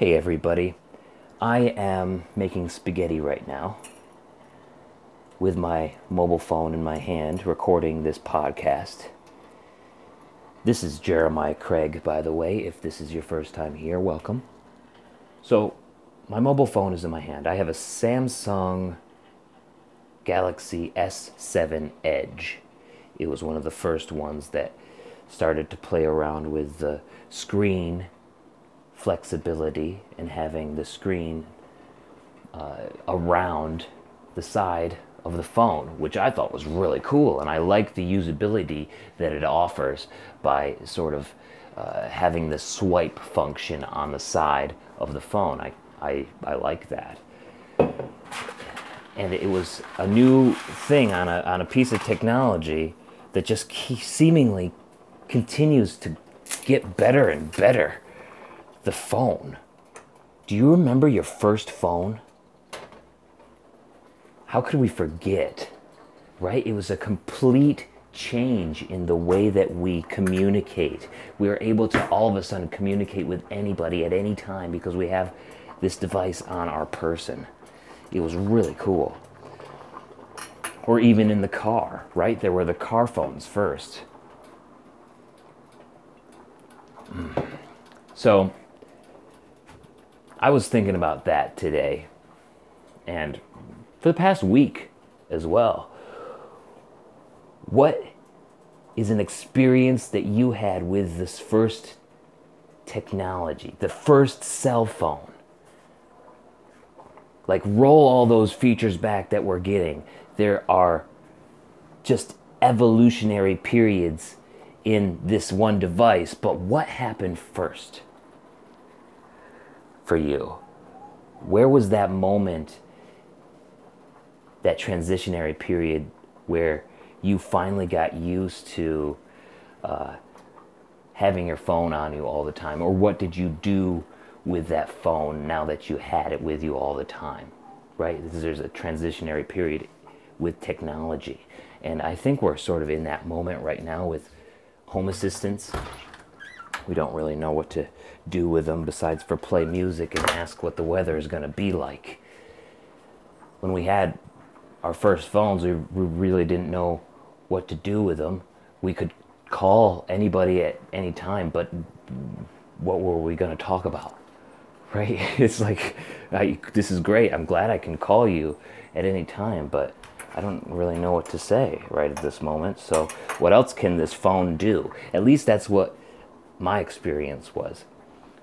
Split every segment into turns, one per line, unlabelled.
Hey everybody, I am making spaghetti right now with my mobile phone in my hand, recording this podcast. This is Jeremiah Craig, by the way. If this is your first time here, welcome. So, my mobile phone is in my hand. I have a Samsung Galaxy S7 Edge. It was one of the first ones that started to play around with the screen flexibility in having the screen uh, around the side of the phone, which I thought was really cool. And I like the usability that it offers by sort of uh, having the swipe function on the side of the phone. I, I, I like that. And it was a new thing on a, on a piece of technology that just seemingly continues to get better and better the phone. Do you remember your first phone? How could we forget? Right? It was a complete change in the way that we communicate. We are able to all of a sudden communicate with anybody at any time because we have this device on our person. It was really cool. Or even in the car, right? There were the car phones first. Mm. So, I was thinking about that today and for the past week as well. What is an experience that you had with this first technology, the first cell phone? Like, roll all those features back that we're getting. There are just evolutionary periods in this one device, but what happened first? For you? Where was that moment, that transitionary period where you finally got used to uh, having your phone on you all the time? Or what did you do with that phone now that you had it with you all the time? Right? There's a transitionary period with technology. And I think we're sort of in that moment right now with home assistants we don't really know what to do with them besides for play music and ask what the weather is going to be like. When we had our first phones, we, we really didn't know what to do with them. We could call anybody at any time, but what were we going to talk about? Right? It's like, I, this is great. I'm glad I can call you at any time, but I don't really know what to say right at this moment. So, what else can this phone do? At least that's what my experience was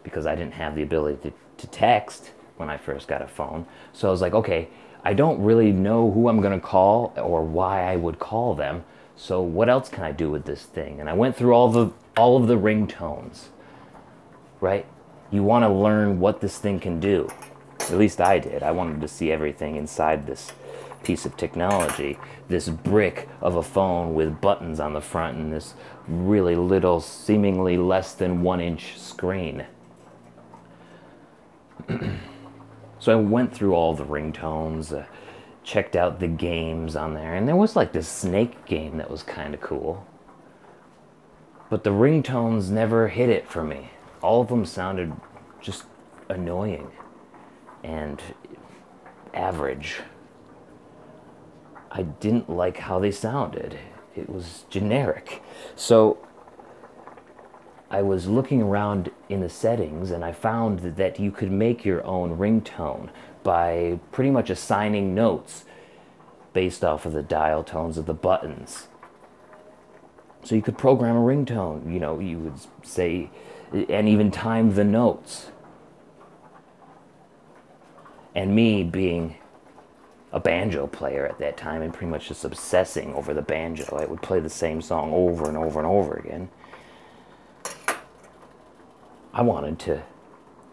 because I didn't have the ability to, to text when I first got a phone. So I was like, okay, I don't really know who I'm going to call or why I would call them. So what else can I do with this thing? And I went through all the all of the ringtones. Right? You want to learn what this thing can do. At least I did. I wanted to see everything inside this piece of technology, this brick of a phone with buttons on the front and this really little, seemingly less than one inch screen. so I went through all the ringtones, uh, checked out the games on there, and there was like this snake game that was kind of cool. But the ringtones never hit it for me. All of them sounded just annoying and average. I didn't like how they sounded. It was generic. So I was looking around in the settings and I found that you could make your own ringtone by pretty much assigning notes based off of the dial tones of the buttons. So you could program a ringtone, you know, you would say, and even time the notes. And me being a banjo player at that time and pretty much just obsessing over the banjo. I would play the same song over and over and over again. I wanted to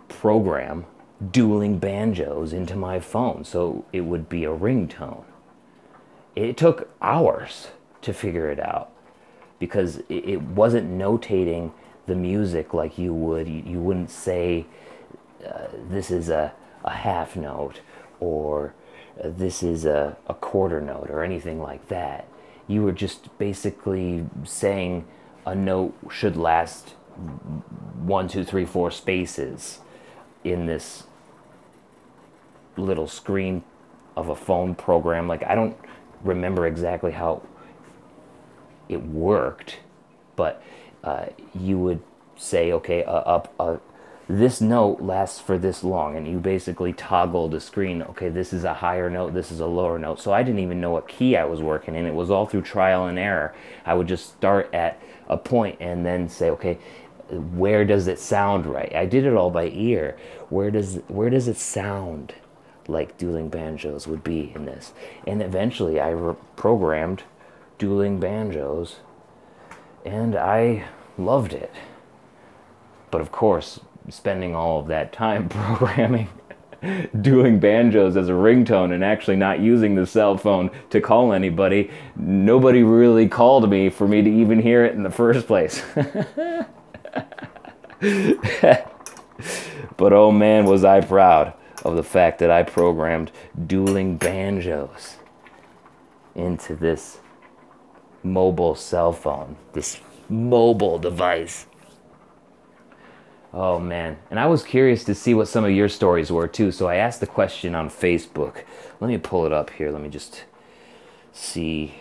program dueling banjos into my phone so it would be a ringtone. It took hours to figure it out because it wasn't notating the music like you would. You wouldn't say, uh, this is a, a half note or this is a, a quarter note or anything like that. You were just basically saying a note should last one, two, three, four spaces in this little screen of a phone program. Like I don't remember exactly how it worked, but uh, you would say, okay, uh, uh, this note lasts for this long, and you basically toggle the screen. Okay, this is a higher note, this is a lower note. So I didn't even know what key I was working in. It was all through trial and error. I would just start at a point and then say, okay, where does it sound right? I did it all by ear. Where does where does it sound like dueling banjos would be in this? And eventually, I programmed dueling banjos, and I loved it. But of course, spending all of that time programming dueling banjos as a ringtone and actually not using the cell phone to call anybody, nobody really called me for me to even hear it in the first place. but oh man, was I proud of the fact that I programmed dueling banjos into this mobile cell phone, this mobile device. Oh man. And I was curious to see what some of your stories were too. So I asked the question on Facebook. Let me pull it up here. Let me just see.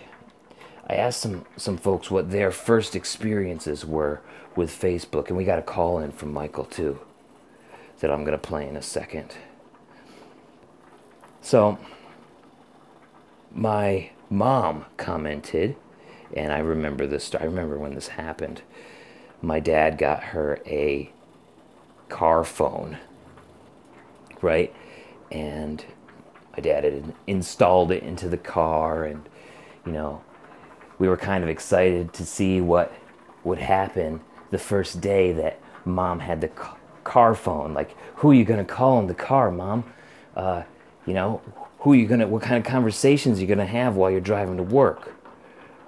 I asked some, some folks what their first experiences were with Facebook. And we got a call in from Michael too that I'm going to play in a second. So my mom commented and I remember this. I remember when this happened. My dad got her a car phone, right? And my dad had installed it into the car, and you know, we were kind of excited to see what would happen the first day that mom had the car phone. Like, who are you gonna call in the car, mom? Uh, you know, who are you gonna? What kind of conversations are you gonna have while you're driving to work?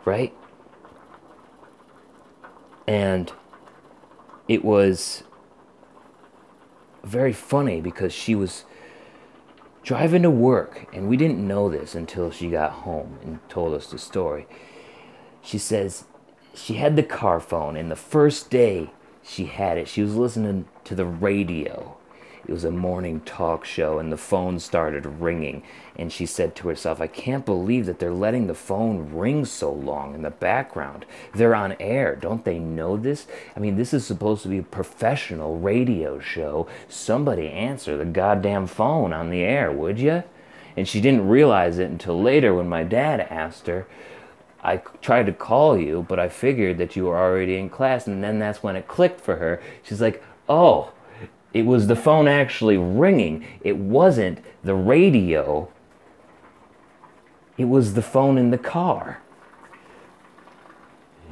right? And it was very funny because she was driving to work, and we didn't know this until she got home and told us the story. She says she had the car phone, and the first day she had it, she was listening to the radio it was a morning talk show, and the phone started ringing. And she said to herself, I can't believe that they're letting the phone ring so long in the background. They're on air. Don't they know this? I mean, this is supposed to be a professional radio show. Somebody answer the goddamn phone on the air, would you? And she didn't realize it until later when my dad asked her, I tried to call you, but I figured that you were already in class. And then that's when it clicked for her. She's like, oh, it was the phone actually ringing. It wasn't the radio. It was the phone in the car.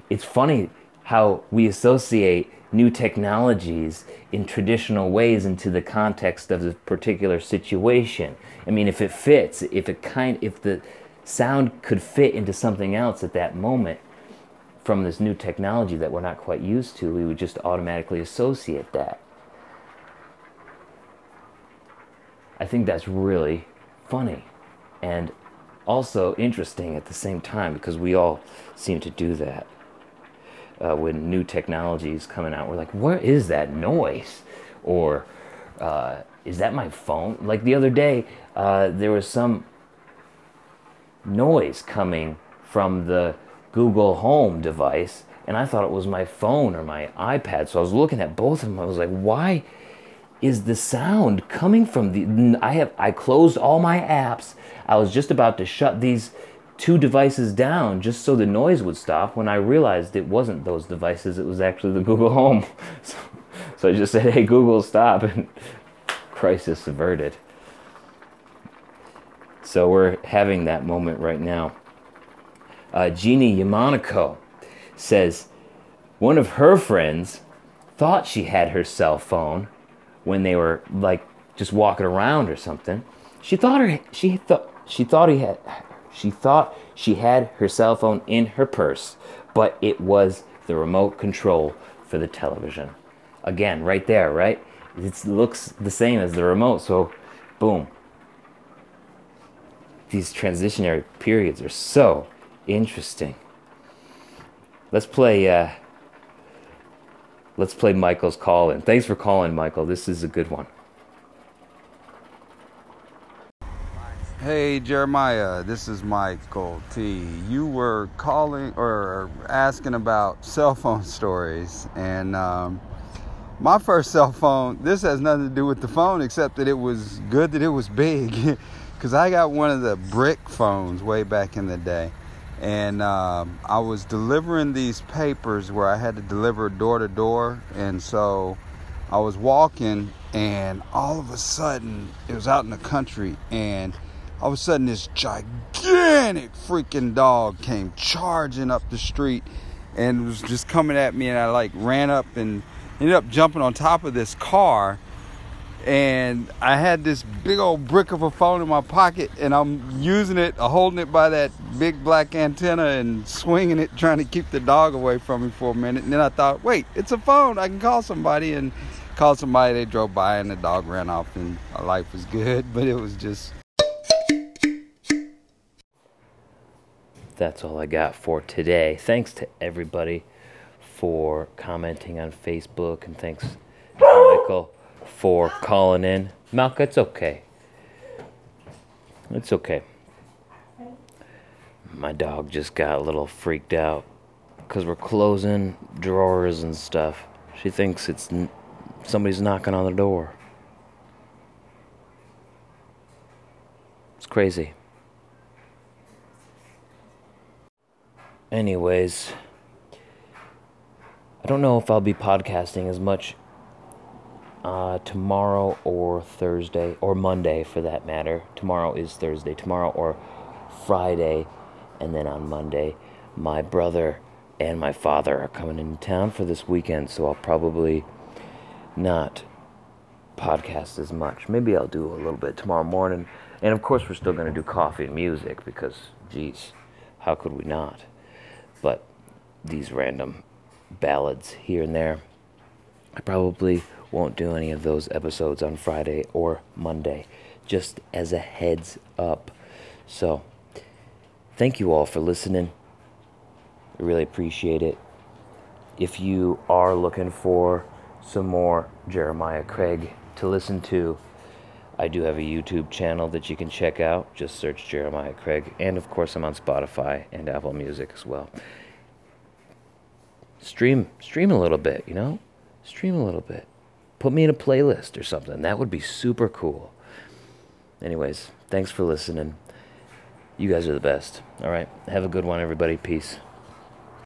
It's funny how we associate new technologies in traditional ways into the context of a particular situation. I mean, if it fits, if it kind, if the sound could fit into something else at that moment from this new technology that we're not quite used to, we would just automatically associate that. I think that's really funny and also interesting at the same time because we all seem to do that. Uh, when new technology is coming out, we're like, "Where is that noise?" Or uh, "Is that my phone?" Like the other day, uh, there was some noise coming from the Google Home device, and I thought it was my phone or my iPad. So I was looking at both of them. I was like, "Why?" Is the sound coming from the I have I closed all my apps. I was just about to shut these two devices down just so the noise would stop when I realized it wasn't those devices, it was actually the Google Home. So, so I just said, "Hey Google, stop." And crisis averted. So we're having that moment right now. Uh, Jeannie Yamanico says one of her friends thought she had her cell phone when they were like just walking around or something. She thought her she thought she thought he had she thought she had her cell phone in her purse, but it was the remote control for the television. Again, right there, right? It looks the same as the remote, so boom. These transitionary periods are so interesting. Let's play uh, Let's play Michael's call in. Thanks for calling, Michael. This is a good one.
Hey, Jeremiah, this is Michael T. You were calling or asking about cell phone stories. And um, my first cell phone, this has nothing to do with the phone except that it was good that it was big. Because I got one of the brick phones way back in the day and um, I was delivering these papers where I had to deliver door to door, and so I was walking, and all of a sudden it was out in the country, and all of a sudden this gigantic freaking dog came charging up the street and was just coming at me and I like ran up and ended up jumping on top of this car and I had this big old brick of a phone in my pocket and I'm using it, holding it by that big black antenna and swinging it, trying to keep the dog away from me for a minute. And then I thought, wait, it's a phone. I can call somebody and call somebody. They drove by and the dog ran off and life was good. But it was just
that's all I got for today. Thanks to everybody for commenting on Facebook, and thanks Michael for calling in. Malka, it's okay. It's okay. My dog just got a little freaked out because we're closing drawers and stuff. She thinks it's n- somebody's knocking on the door. It's crazy. Anyways, I don't know if I'll be podcasting as much uh, tomorrow or Thursday or Monday for that matter. Tomorrow is Thursday. Tomorrow or Friday, and then on Monday, my brother and my father are coming into town for this weekend, so I'll probably not podcast as much. Maybe I'll do a little bit tomorrow morning. And of course, we're still going to do coffee and music because, geez, how could we not? but these random ballads here and there. I probably won't do any of those episodes on Friday or Monday, just as a heads up. So, thank you all for listening. I really appreciate it. If you are looking for some more Jeremiah Craig to listen to, I do have a YouTube channel that you can check out. Just search Jeremiah Craig. And of course, I'm on Spotify and Apple Music as well. Stream, stream a little bit, you know? Stream a little bit. Put me in a playlist or something. That would be super cool. Anyways, thanks for listening. You guys are the best. All right. Have a good one, everybody. Peace.